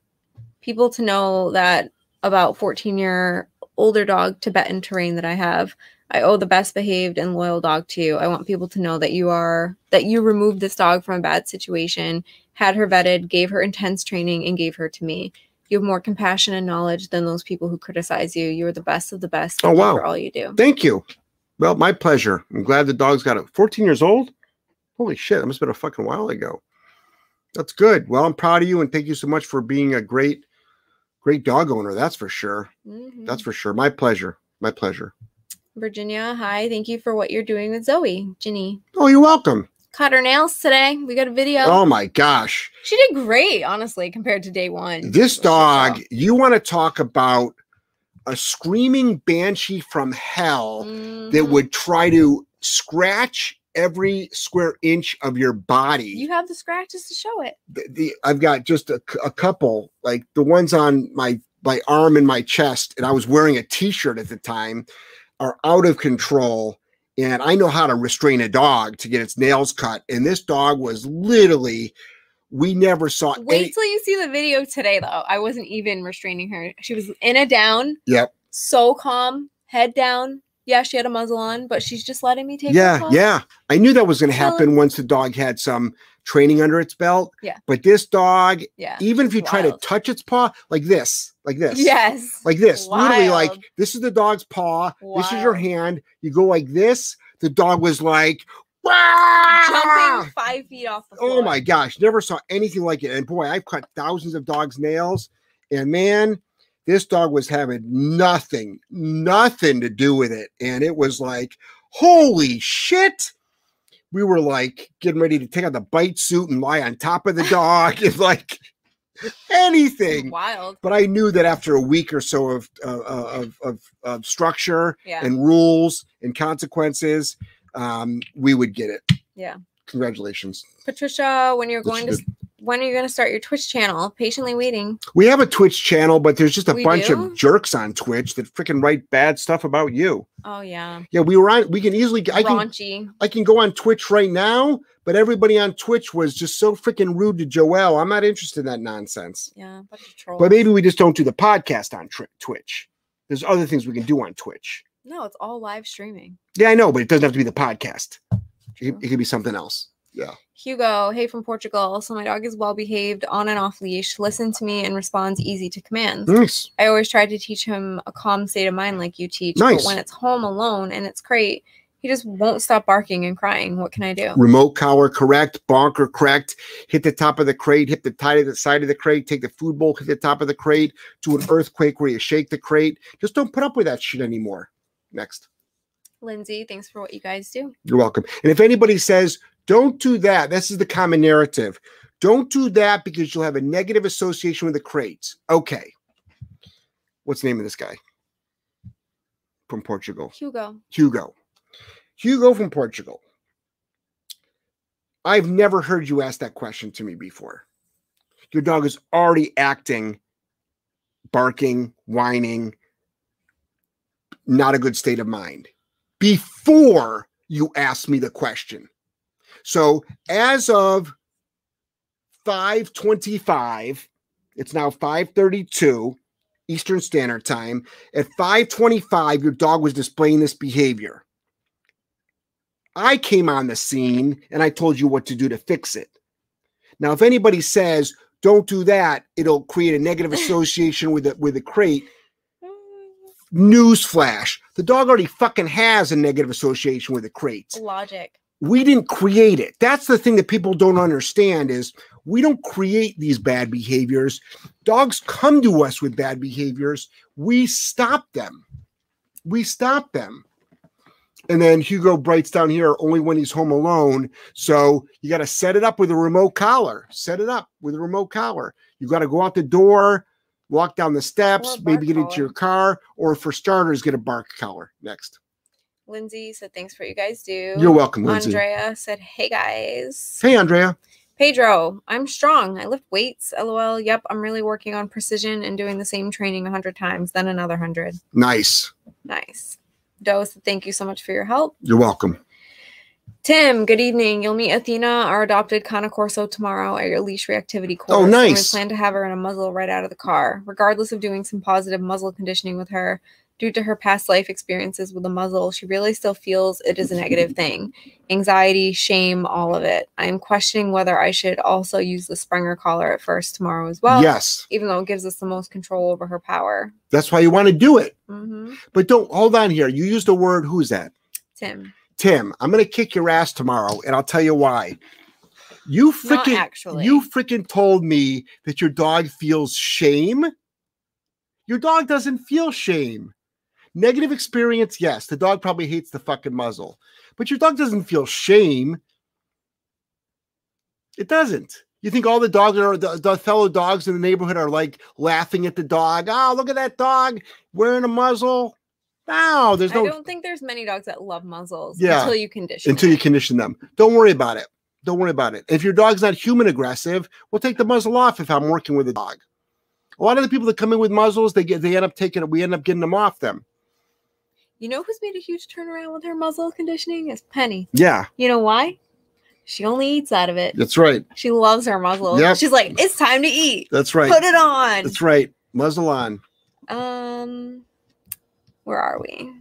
B: people to know that about 14 year older dog Tibetan terrier that I have. I owe the best behaved and loyal dog to you. I want people to know that you are that you removed this dog from a bad situation, had her vetted, gave her intense training, and gave her to me. You have more compassion and knowledge than those people who criticize you. You are the best of the best.
A: Oh, wow.
B: For all you do.
A: thank you. Well, my pleasure. I'm glad the dog's got it. 14 years old. Holy shit! That must have been a fucking while ago. That's good. Well, I'm proud of you, and thank you so much for being a great, great dog owner. That's for sure.
B: Mhm.
A: That's for sure. My pleasure. My pleasure.
B: Virginia. Hi. Thank you for what you're doing with Zoe. Ginny.
A: Oh, you're welcome.
B: cut her nails today. We got a video.
A: Oh my gosh.
B: She did great, honestly, compared to day one.
A: This dog, you want to talk about a screaming banshee from hell that
B: Mhm.
A: would try to scratch every square inch of your body.
B: You have the scratches to show it.
A: the, the I've got just a couple, like the ones on my my arm and my chest, and I was wearing a T-shirt at the time, are out of control. And I know how to restrain a dog to get its nails cut. And this dog was literally, we never saw.
B: Wait
A: any-
B: till you see the video today, though. I wasn't even restraining her. She was in a down,
A: Yep.
B: so calm, head down. Yeah, she had a muzzle on, but she's just letting me take.
A: Yeah, yeah. I knew that was going to happen once the dog had some training under its belt.
B: Yeah.
A: But this dog,
B: yeah.
A: even if you try to touch its paw, like this, like this,
B: Yes.
A: like this literally like this is the dog's paw this is your hand you go like this the dog was like
B: jumping five feet off the oh floor.
A: oh my gosh never saw anything like it and boy i've cut thousands of dogs nails and man this dog was having nothing nothing to do with it and it was like holy shit we were like getting ready to take out the bite suit and lie on top of the dog and like anything.
B: Wild.
A: But I knew that after a week or so of uh, of, of, of structure
B: Yeah.
A: and rules and consequences, um, we would get it.
B: Yeah.
A: Congratulations.
B: Patricia, when you're
A: That's
B: going to when are you going to start your Twitch channel? Patiently waiting.
A: We have a Twitch channel, but there's just a
B: We
A: bunch
B: do?
A: of jerks on Twitch that freaking write bad stuff about you.
B: Oh yeah.
A: Yeah, we were on. We can easily. I can. I can go on Twitch right now, but everybody on Twitch was just so freaking rude to Joelle. I'm not interested in that nonsense.
B: Yeah. Bunch of trolls.
A: But maybe we just don't do the podcast on Twi- Twitch. There's other things we can do on Twitch.
B: no, it's all live streaming.
A: Yeah, I know, but it doesn't have to be the podcast. It, it could be something else. Yeah.
B: Hugo, hey from Portugal. So my dog is well behaved, on and off leash, listens to me and responds easy to commands.
A: Nice.
B: I always try to teach him a calm state of mind like you teach.
A: Nice.
B: But when it's home alone and it's great, he just won't stop barking and crying. What can I do?
A: Remote collar correct, bonker correct. Hit the top of the crate, hit the tie to the side of the crate, take the food bowl, hit the top of the crate, do an earthquake where you shake the crate. Just don't put up with that shit anymore. Next.
B: Lindsay, thanks for what you guys do.
A: You're welcome. And if anybody says, don't do that, this is the common narrative. Don't do that because you'll have a negative association with the crates. Okay. What's the name of this guy? From Portugal.
B: Hugo.
A: Hugo. Hugo from Portugal. I've never heard you ask that question to me before. Your dog is already acting, barking, whining, not a good state of mind before you ask me the question. So as of 525, it's now 532 Eastern Standard Time. At 525, your dog was displaying this behavior. I came on the scene and I told you what to do to fix it. Now, if anybody says, don't do that, it'll create a negative association with the with the crate. Newsflash. The dog already fucking has a negative association with the crate.
B: Logic.
A: We didn't create it. That's the thing that people don't understand is we don't create these bad behaviors. Dogs come to us with bad behaviors. We stop them. We stop them. And then hugo writes down here only when he's home alone. So you got to set it up with a remote collar. Set it up with a remote collar. You got to go out the door walk down the steps maybe get into your car or for starters get a bark collar next
B: Lindsay said, thanks for what you guys do.
A: you're welcome lindsay
B: Andrea said, hey guys.
A: hey andrea
B: Pedro, I'm strong. I lift weights. LOL. Yep, I'm really working on precision and doing the same training a hundred times, then another hundred.
A: nice
B: Nice. Doe said, thank you so much for your help.
A: you're welcome
B: Tim, good evening. You'll meet Athena, our adopted Cane Corso, tomorrow at your leash reactivity oh, course.
A: Oh,
B: and
A: nice.
B: we plan to have her in a muzzle right out of the car. Regardless of doing some positive muzzle conditioning with her, due to her past life experiences with the muzzle, she really still feels it is a negative thing. Anxiety, shame, all of it. I'm questioning whether I should also use the Sprenger collar at first tomorrow as well.
A: yes
B: Even though it gives us the most control over her power.
A: That's why you want to do it.
B: hmm
A: But don't hold on here. You used the word, who's that?
B: Tim.
A: Tim. I'm going to kick your ass tomorrow, and I'll tell you why. You freaking,
B: actually.
A: you freaking told me that your dog feels shame. Your dog doesn't feel shame. Negative experience, yes. The dog probably hates the fucking muzzle, but your dog doesn't feel shame. It doesn't. You think all the dogs are the, the fellow dogs in the neighborhood are like laughing at the dog? Oh, look at that dog wearing a muzzle. No, there's
B: I don't think there's many dogs that love muzzles
A: Yeah.
B: until you condition
A: until
B: it.
A: you condition them. Don't worry about it. Don't worry about it. If your dog's not human aggressive, we'll take the muzzle off if I'm working with a dog. A lot of the people that come in with muzzles, they get they end up taking it. We end up getting them off them.
B: You know who's made a huge turnaround with her muzzle conditioning? Is Penny.
A: Yeah,
B: You know why? She only eats out of it.
A: that's right.
B: She loves her muzzle.
A: Yep.
B: She's like, it's time to eat.
A: That's right.
B: Put it on.
A: That's right. Muzzle on.
B: Um, where are we?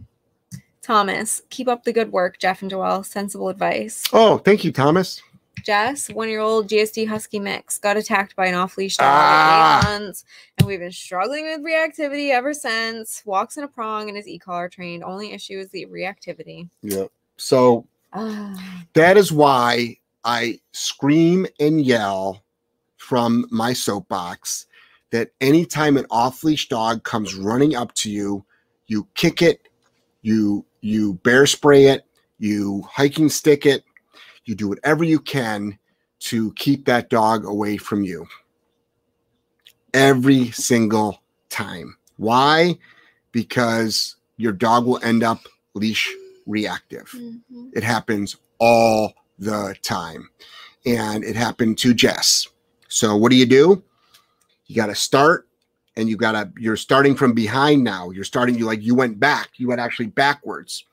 B: Thomas, keep up the good work, Jeff and Joelle. Sensible advice.
A: Oh, thank you, Thomas.
B: Jess, one-year-old GSD Husky mix, got attacked by an off-leash dog
A: Ah.
B: at eight months, and we've been struggling with reactivity ever since. Walks in a prong and is e-collar trained. Only issue is the reactivity.
A: Yeah. So
B: Ah,
A: that is why I scream and yell from my soapbox that anytime an off-leash dog comes running up to you, you kick it, you you bear spray it, you hiking stick it, you do whatever you can to keep that dog away from you. Every single time. Why? Because your dog will end up leash reactive.
B: Mm-hmm.
A: It happens all the time. And it happened to Jess. So what do you do? You got to start and you got to you're starting from behind now. You're starting you like you went back. You went actually backwards.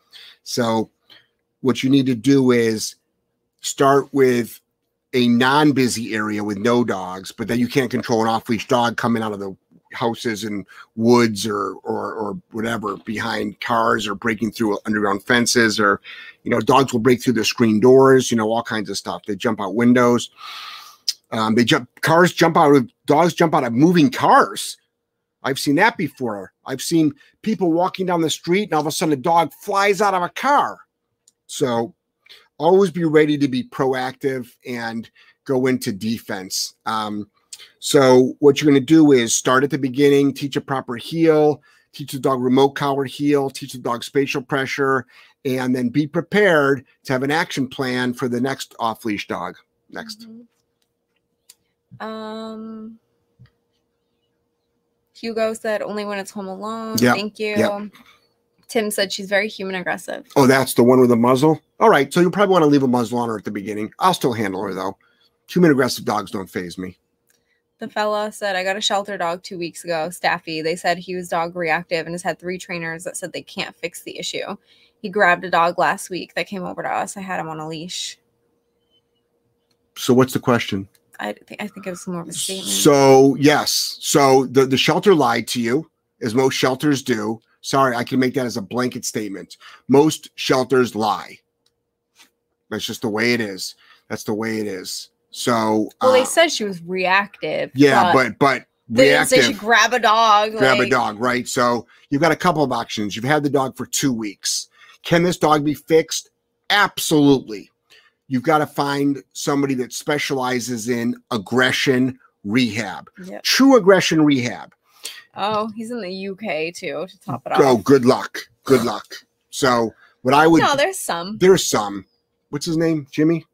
A: So what you need to do is start with a non-busy area with no dogs, but then you can't control an off-leash dog coming out of the houses and woods or or or whatever behind cars or breaking through underground fences or you know dogs will break through the screen doors you know all kinds of stuff. They jump out windows. Um, they jump cars jump out of dogs jump out of moving cars. I've seen that before. I've seen people walking down the street and all of a sudden a dog flies out of a car. So always be ready to be proactive and go into defense um, so what you're going to do is start at the beginning, teach a proper heel, teach the dog remote collar heel, teach the dog spatial pressure, and then be prepared to have an action plan for the next off leash dog. Next.
B: Mhm. Um, Hugo said only when it's home alone.
A: Yep,
B: Thank you.
A: yep.
B: Tim said she's very human aggressive.
A: Oh, that's the one with the muzzle. All right, so you probably want to leave a muzzle on her at the beginning. I'll still handle her though. Human aggressive dogs don't faze me.
B: The fella said, I got a shelter dog two weeks ago, Staffy. They said he was dog reactive and has had three trainers that said they can't fix the issue. He grabbed a dog last week that came over to us. I had him on a leash.
A: So what's the question?
B: I think I think it was more of a statement.
A: So yes, so the the shelter lied to you, as most shelters do. Sorry, I can make that as a blanket statement. Most shelters lie. That's just the way it is. That's the way it is. So
B: well, they
A: uh,
B: said she was reactive.
A: yeah, but but
B: they didn't say she
A: reactive.
B: grab a dog.
A: grab a dog, right? So you've got a couple of options. You've had the dog for two weeks. Can this dog be fixed? Absolutely. You've got to find somebody that specializes in aggression rehab,
B: Yep.
A: true aggression rehab.
B: Oh, he's in the UK too to top it oh, off.
A: Oh, good luck. Good luck. So what I would
B: no, there's some.
A: there's some. What's his name? Jimmy?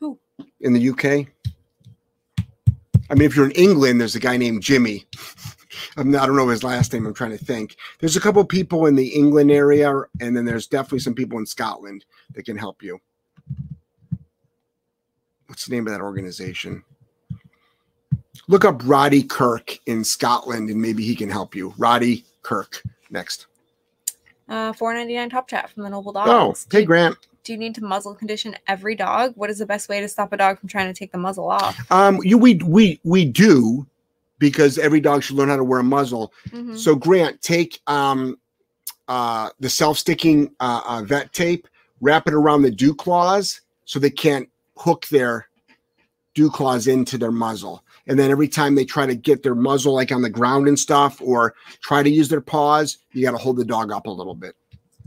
B: Who?
A: In the UK? I mean, if you're in England, there's a guy named Jimmy. I'm not, I don't know his last name. I'm trying to think. There's a couple people in the England area, and then there's definitely some people in Scotland that can help you. What's the name of that organization? Look up Roddy Kirk in Scotland, and maybe he can help you. Roddy Kirk. Next.
B: Uh, four ninety nine top chat from the Noble
A: Dog.
B: Oh,
A: hey Grant.
B: Do you need to muzzle condition every dog? What is the best way to stop a dog from trying to take the muzzle off?
A: Um, you we we we do because every dog should learn how to wear a muzzle.
B: Mhm.
A: So Grant, take um uh the self-sticking uh, uh vet tape, wrap it around the dew claws so they can't hook their dew claws into their muzzle. And then every time they try to get their muzzle like on the ground and stuff or try to use their paws, you got to hold the dog up a little bit.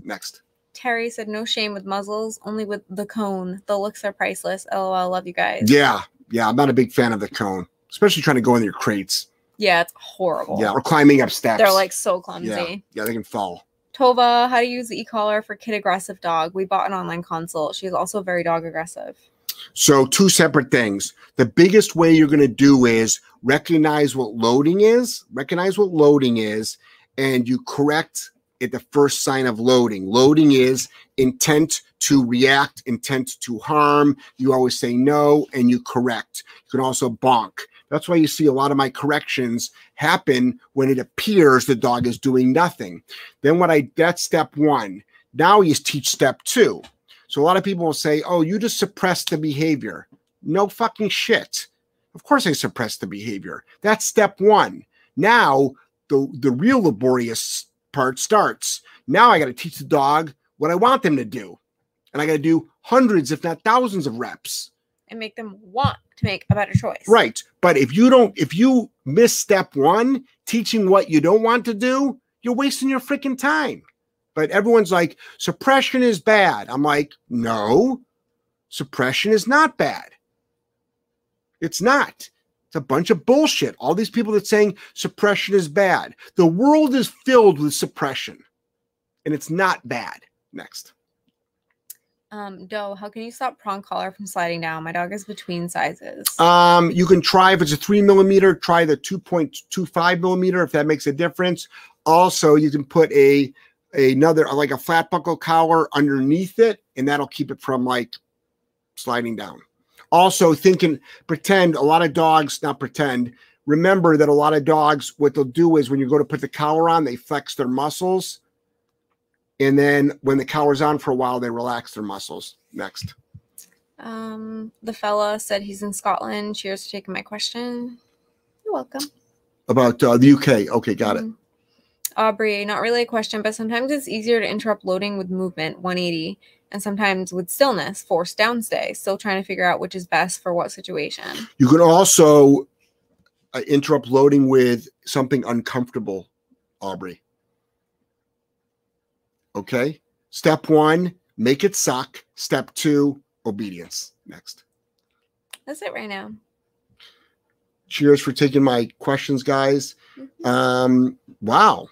A: Next.
B: Terry said, "No shame with muzzles, only with the cone. The looks are priceless. LOL. Love you guys.
A: Yeah. Yeah, I'm not a big fan of the cone, especially trying to go in your crates.
B: Yeah, it's horrible.
A: Yeah, or climbing up steps.
B: they're like so clumsy.
A: yeah, yeah, they can fall.
B: Tova, how to use the e-collar for kid aggressive dog? We bought an online consult. She's also very dog aggressive.
A: So, two separate things. The biggest way you're going to do is recognize what loading is, recognize what loading is, and you correct at the first sign of loading. Loading is intent to react, intent to harm. You always say no and you correct. You can also bonk. That's why you see a lot of my corrections happen when it appears the dog is doing nothing. Then, what I that's step one. Now you teach step two. So a lot of people will say, "Oh, you just suppressed the behavior." No fucking shit. Of course I suppressed the behavior. That's step 1. Now the the real laborious part starts. Now I got to teach the dog what I want them to do. And I got to do hundreds if not thousands of reps.
B: And make them want to make a better choice.
A: Right. But if you don't if you miss step 1, teaching what you don't want to do, you're wasting your freaking time. But everyone's like suppression is bad. I'm like, "No. Suppression is not bad." It's not. It's a bunch of bullshit. All these people that saying suppression is bad. The world is filled with suppression, and it's not bad. Next.
B: Um, Doe, how can you stop prong collar from sliding down? My dog is between sizes.
A: Um, you can try if it's a three millimeter, try the 2.25 millimeter if that makes a difference. Also, you can put a another like a flat buckle collar underneath it, and that'll keep it from like sliding down. Also, thinking pretend a lot of dogs, not pretend, remember that a lot of dogs, what they'll do is when you go to put the collar on, they flex their muscles. And then when the collar's on for a while, they relax their muscles. Next.
B: Um, the fella said he's in Scotland. Cheers for taking my question. You're welcome.
A: About uh, the UK. Okay, got it.
B: Aubrey, not really a question, but sometimes it's easier to interrupt loading with movement, 180, and sometimes with stillness, forced downstay. Still trying to figure out which is best for what situation.
A: You can also uh, interrupt loading with something uncomfortable, Aubrey. Okay. Step one, make it suck. Step two, obedience. Next.
B: That's it right now.
A: Cheers for taking my questions, guys.
B: Mhm.
A: Um, wow.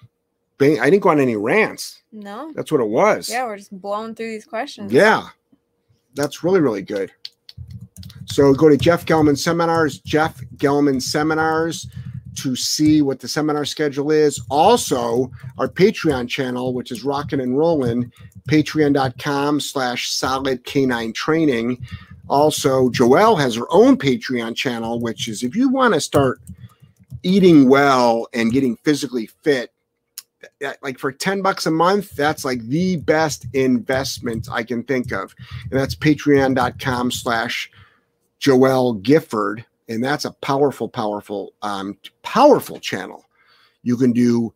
A: Bang- I didn't go on any rants.
B: No.
A: That's what it was.
B: Yeah, we're just blowing through these questions.
A: Yeah. That's really, really good. So go to Jeff Gellman Seminars, Jeff Gellman Seminars to see what the seminar schedule is. Also, our Patreon channel, which is rocking and rolling, patreon.com slash Solid K9 Training. Also, Joelle has her own Patreon channel, which is if you want to start eating well and getting physically fit, that, like for 10 bucks a month, that's like the best investment I can think of. And that's patreon.com slash Joelle Gifford. And that's a powerful, powerful, um, powerful channel. You can do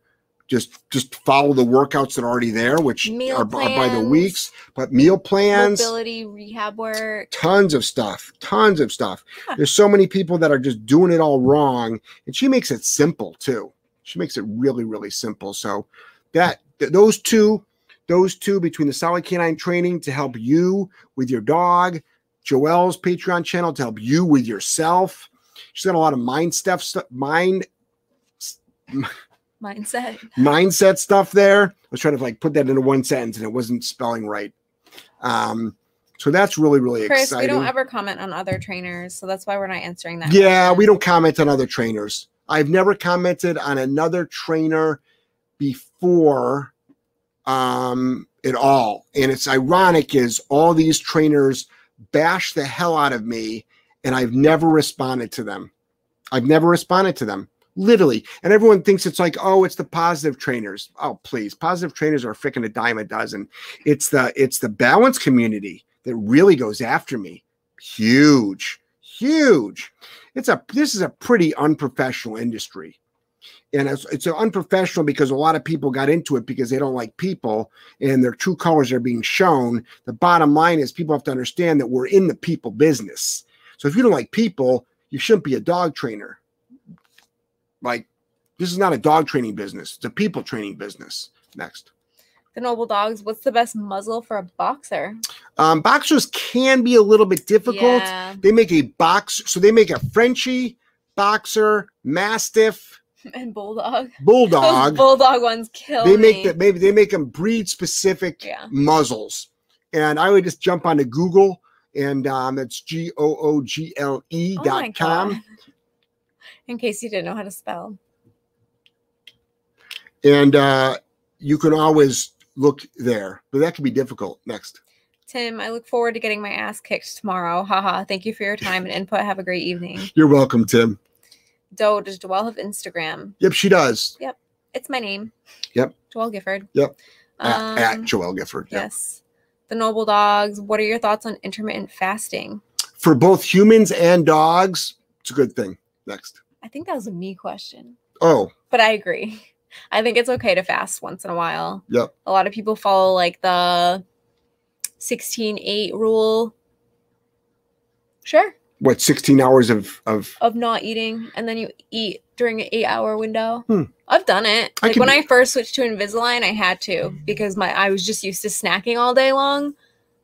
A: just just follow the workouts that are already there, which
B: Meal
A: are, by- by the weeks, but meal plans,
B: Mobility, rehab work.
A: tons of stuff, tons of stuff.
B: Huh.
A: There's so many people that are just doing it all wrong, and she makes it simple too. She makes it really, really simple. So that th- those two, those two between the Solid K9 Training to help you with your dog, Joelle's Patreon channel to help you with yourself. She's got a lot of mind stuff, stu- mind
B: Mindset.
A: mindset stuff there. I was trying to like put that into one sentence and it wasn't spelling right. Um, so that's really, really
B: Chris,
A: exciting.
B: we don't ever comment on other trainers, so that's why we're not answering that.
A: Yeah,
B: question.
A: we don't comment on other trainers. I've never commented on another trainer before um at all. And it's ironic is all these trainers bash the hell out of me and I've never responded to them. I've never responded to them. Literally. And everyone thinks it's like, oh, it's the positive trainers. Oh, please. Positive trainers are freaking a dime a dozen. It's the it's the balance community that really goes after me. Huge, huge. It's a this is a pretty unprofessional industry. And it's, it's unprofessional because a lot of people got into it because they don't like people and their true colors are being shown. The bottom line is people have to understand that we're in the people business. So if you don't like people, you shouldn't be a dog trainer. Like this is not a dog training business, it's a people training business. Next.
B: The noble dogs. What's the best muzzle for a boxer?
A: Um, boxers can be a little bit difficult.
B: Yeah,
A: They make a box, so they make a Frenchie, boxer, mastiff,
B: and bulldog. Those
A: bulldog.
B: bulldog ones kill
A: they make that maybe they make them breed specific
B: Yeah.
A: muzzles. And I would just jump onto Google and um, it's G O O G L E
B: Oh
A: dot com.
B: In case you didn't know how to spell.
A: And uh, you can always look there, but that can be difficult. Next.
B: Tim, I look forward to getting my ass kicked tomorrow. Haha. Thank you for your time and input. Have a great evening.
A: You're welcome, Tim.
B: Doe, does Joelle have Instagram?
A: Yep, she does. Yep.
B: It's my name.
A: Yep.
B: Joelle Gifford.
A: Yep.
B: Um,
A: at, at Joelle Gifford. Yep.
B: Yes. The Noble Dogs. What are your thoughts on intermittent fasting?
A: For both humans and dogs, it's a good thing. Next.
B: I think that was a me question,
A: Oh,
B: but I agree. I think it's okay to fast once in a while.
A: Yep.
B: A lot of people follow like the 16 8 rule. Sure.
A: what, 16 hours of, of
B: Of not eating and then you eat during an eight hour window.
A: Hmm.
B: I've done it. Like
A: can
B: when
A: do-
B: I first switched to Invisalign, I had to because my I was just used to snacking all day long.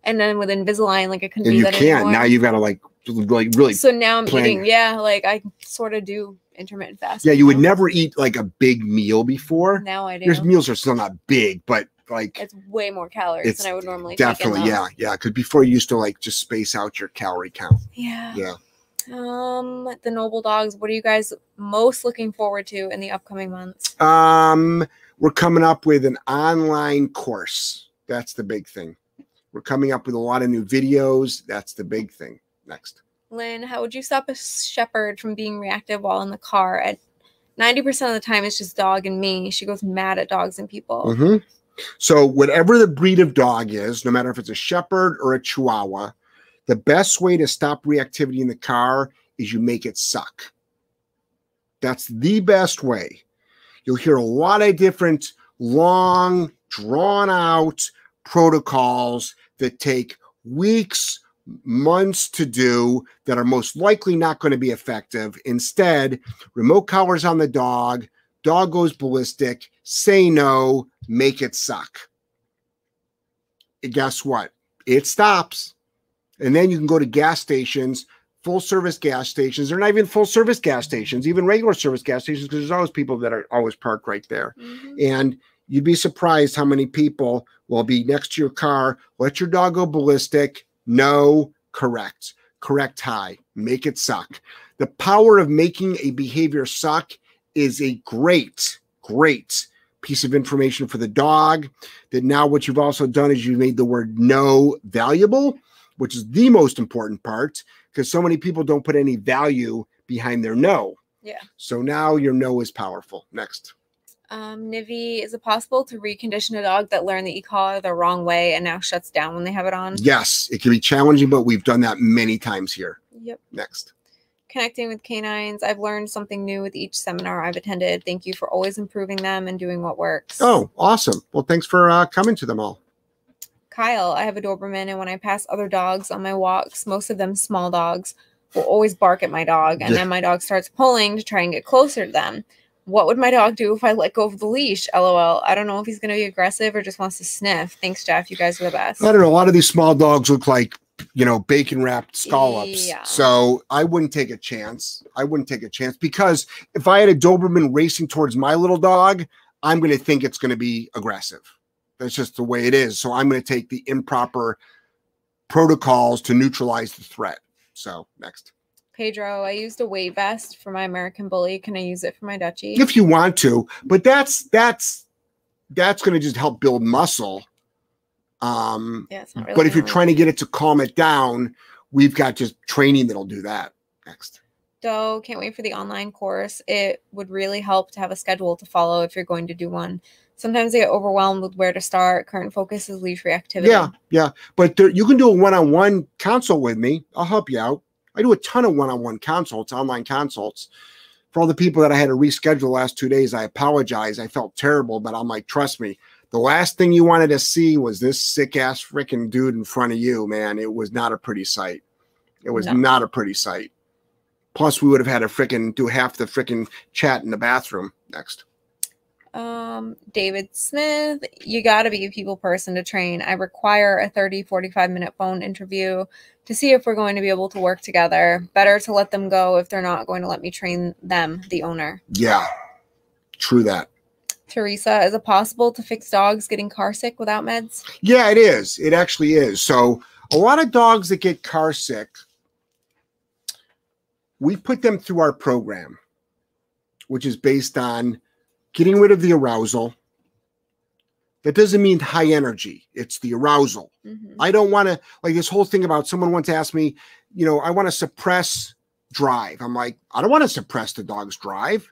B: And then with Invisalign, like I couldn't
A: and
B: do
A: you
B: that
A: can't.
B: anymore.
A: Now you've got to like like really
B: so now I'm eating, yeah, like I sort of do intermittent fasting.
A: Yeah, you would never eat like a big meal before.
B: Now I do.
A: Your meals are still not big, but like
B: It's way more calories than I would normally.
A: definitely, yeah, yeah. Because before you used to like just space out your calorie count.
B: Yeah.
A: Yeah.
B: Um, the Noble Dogs. What are you guys most looking forward to in the upcoming months?
A: Um, we're coming up with an online course. That's the big thing. We're coming up with a lot of new videos. That's the big thing. Next.
B: Lynn, how would you stop a shepherd from being reactive while in the car? At ninety percent of the time, it's just dog and me. She goes mad at dogs and people.
A: Mhm. So, whatever the breed of dog is, no matter if it's a shepherd or a chihuahua, the best way to stop reactivity in the car is you make it suck. That's the best way. You'll hear a lot of different long, drawn out protocols that take weeks, months to do that are most likely not going to be effective. Instead, remote collars on the dog, dog goes ballistic, say no, make it suck. And guess what? It stops. And then you can go to gas stations, full service gas stations. They're not even full service gas stations, even regular service gas stations, because there's always people that are always parked right there.
B: Mhm.
A: And you'd be surprised how many people will be next to your car. Let your dog go ballistic. No, correct. Correct high. Make it suck. The power of making a behavior suck is a great, great piece of information for the dog. That now what you've also done is you made the word no valuable, which is the most important part because so many people don't put any value behind their no.
B: Yeah.
A: So now your no is powerful. Next.
B: Um, Nivi, is it possible to recondition a dog that learned the e-collar the wrong way and now shuts down when they have it on?
A: Yes, it can be challenging, but we've done that many times here.
B: Yep.
A: Next.
B: Connecting with canines. I've learned something new with each seminar I've attended. Thank you for always improving them and doing what works.
A: Oh, awesome. Well, thanks for uh, coming to them all.
B: Kyle, I have a Doberman, and when I pass other dogs on my walks, most of them small dogs, will always bark at my dog, and
A: Yeah.
B: then my dog starts pulling to try and get closer to them. What would my dog do if I let go of the leash? LOL. I don't know if he's going to be aggressive or just wants to sniff. Thanks, Jeff. You guys are the best.
A: I don't know. A lot of these small dogs look like, you know, bacon wrapped scallops.
B: Yeah.
A: So I wouldn't take a chance. I wouldn't take a chance because if I had a Doberman racing towards my little dog, I'm going to think it's going to be aggressive. That's just the way it is. So I'm going to take the improper protocols to neutralize the threat. So next.
B: Pedro, I used a weight vest for my American Bully. Can I use it for my Dutchie?
A: if you want to but that's that's that's going to just help build muscle um
B: yeah, really
A: but if you're trying to get it to calm it down we've got just training that'll do that next
B: Doe, can't wait for the online course. It would really help to have a schedule to follow if you're going to do one. Sometimes I get overwhelmed with where to start. Current focus is leash reactivity.
A: yeah yeah but there, you can do a one-on-one consult with me i'll help you out i do a ton of one-on-one consults online consults. For all the people that i had to reschedule the last two days i apologize. I felt terrible but i'm like trust me the last thing you wanted to see was this sick ass freaking dude in front of you man. It was not a pretty sight. It was
B: No.
A: not a pretty sight. Plus we would have had to freaking do half the freaking chat in the bathroom next
B: Um, David Smith, you got to be a people person to train. I require a 30, 45 minute phone interview to see if we're going to be able to work together. Better to let them go if they're not going to let me train them, the owner.
A: yeah true that
B: Teresa, is it possible to fix dogs getting car sick without meds?
A: Yeah, it is. It actually is. So a lot of dogs that get car sick, we put them through our program, which is based on getting rid of the arousal. That doesn't mean high energy. It's the arousal.
B: Mhm.
A: I don't want to like this whole thing about someone once asked me, you know, I want to suppress drive. I'm like, I don't want to suppress the dog's drive.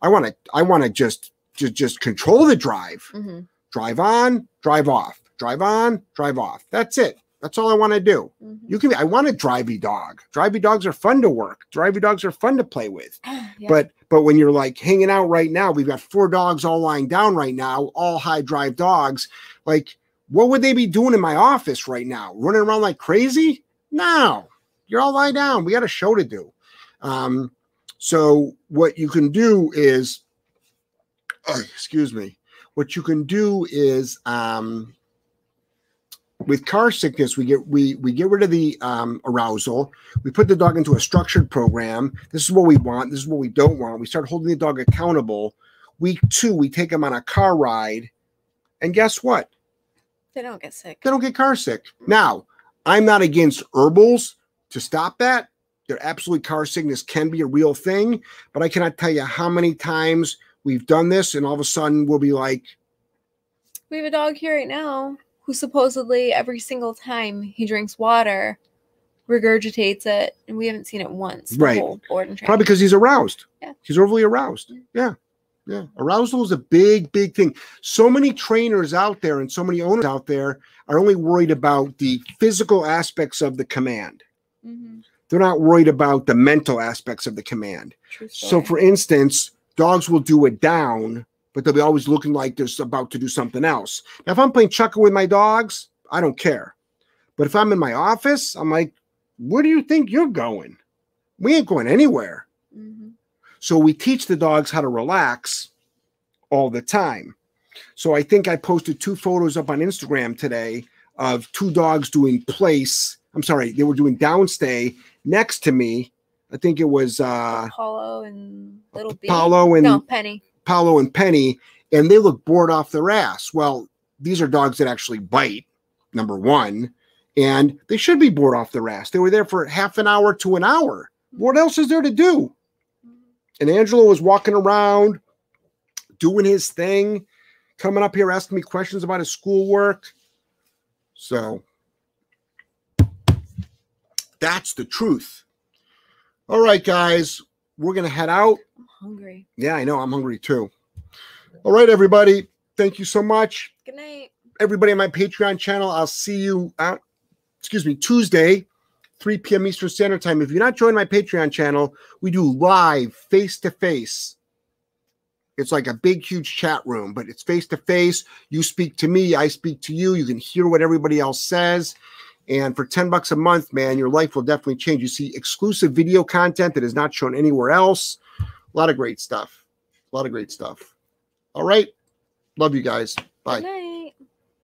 A: I want to I want to just just just control the drive
B: Mhm.
A: drive on, drive off, drive on, drive off. That's it. That's all I want to do.
B: Mhm.
A: You can be, I want a drivey dog. Drivey dogs are fun to work. Drivey dogs are fun to play with.
B: Yeah.
A: But but when you're like hanging out right now, we've got four dogs all lying down right now, all high drive dogs. Like, what would they be doing in my office right now? Running around like crazy? No, you're all lying down. We got a show to do. Um, so what you can do is, oh, excuse me. What you can do is um, with car sickness, we get we we get rid of the um, arousal. We put the dog into a structured program. This is what we want. This is what we don't want. We start holding the dog accountable. Week two, we take him on a car ride, And guess what?
B: They don't get sick.
A: They don't get car sick. Now, I'm not against herbals to stop that. There absolutely car sickness can be a real thing, but I cannot tell you how many times we've done this, and all of a sudden we'll be like,
B: We have a dog here right now who supposedly every single time he drinks water regurgitates it, and we haven't seen it once.
A: Right.
B: whole board and train.
A: probably because he's aroused.
B: Yeah.
A: He's overly aroused. Yeah. Yeah. Arousal is a big, big thing. So many trainers out there and so many owners out there are only worried about the physical aspects of the command.
B: Mhm.
A: They're not worried about the mental aspects of the command. So, for instance, dogs will do it down, but they'll be always looking like they're about to do something else. Now, if I'm playing chucker with my dogs, I don't care. But if I'm in my office, I'm like, where do you think you're going? We ain't going anywhere.
B: Mhm.
A: So we teach the dogs how to relax all the time. So I think I posted two photos up on Instagram today of two dogs doing place. I'm sorry, they were doing downstay next to me. I think it was uh
B: Apollo and Little B.
A: Paulo and
B: no Penny.
A: Paolo and Penny, and they look bored off their ass. Well, these are dogs that actually bite, number one, and they should be bored off their ass. They were there for half an hour to an hour. What else is there to do? And Angelo was walking around doing his thing, coming up here asking me questions about his schoolwork. So that's the truth. All right, guys, we're going to head out.
B: Hungry.
A: Yeah, I know. I'm hungry too. All right, everybody. Thank you so much.
B: Good night.
A: Everybody on my Patreon channel, I'll see you out, excuse me, Tuesday, 3 p.m. Eastern Standard Time. If you're not joining my Patreon channel, we do live face to face. It's like a big, huge chat room, but it's face to face. You speak to me, I speak to you. You can hear what everybody else says. And for 10 bucks a month, man, your life will definitely change. You see exclusive video content that is not shown anywhere else. Lot of great stuff. A lot of great stuff. All right. Love you guys. Bye.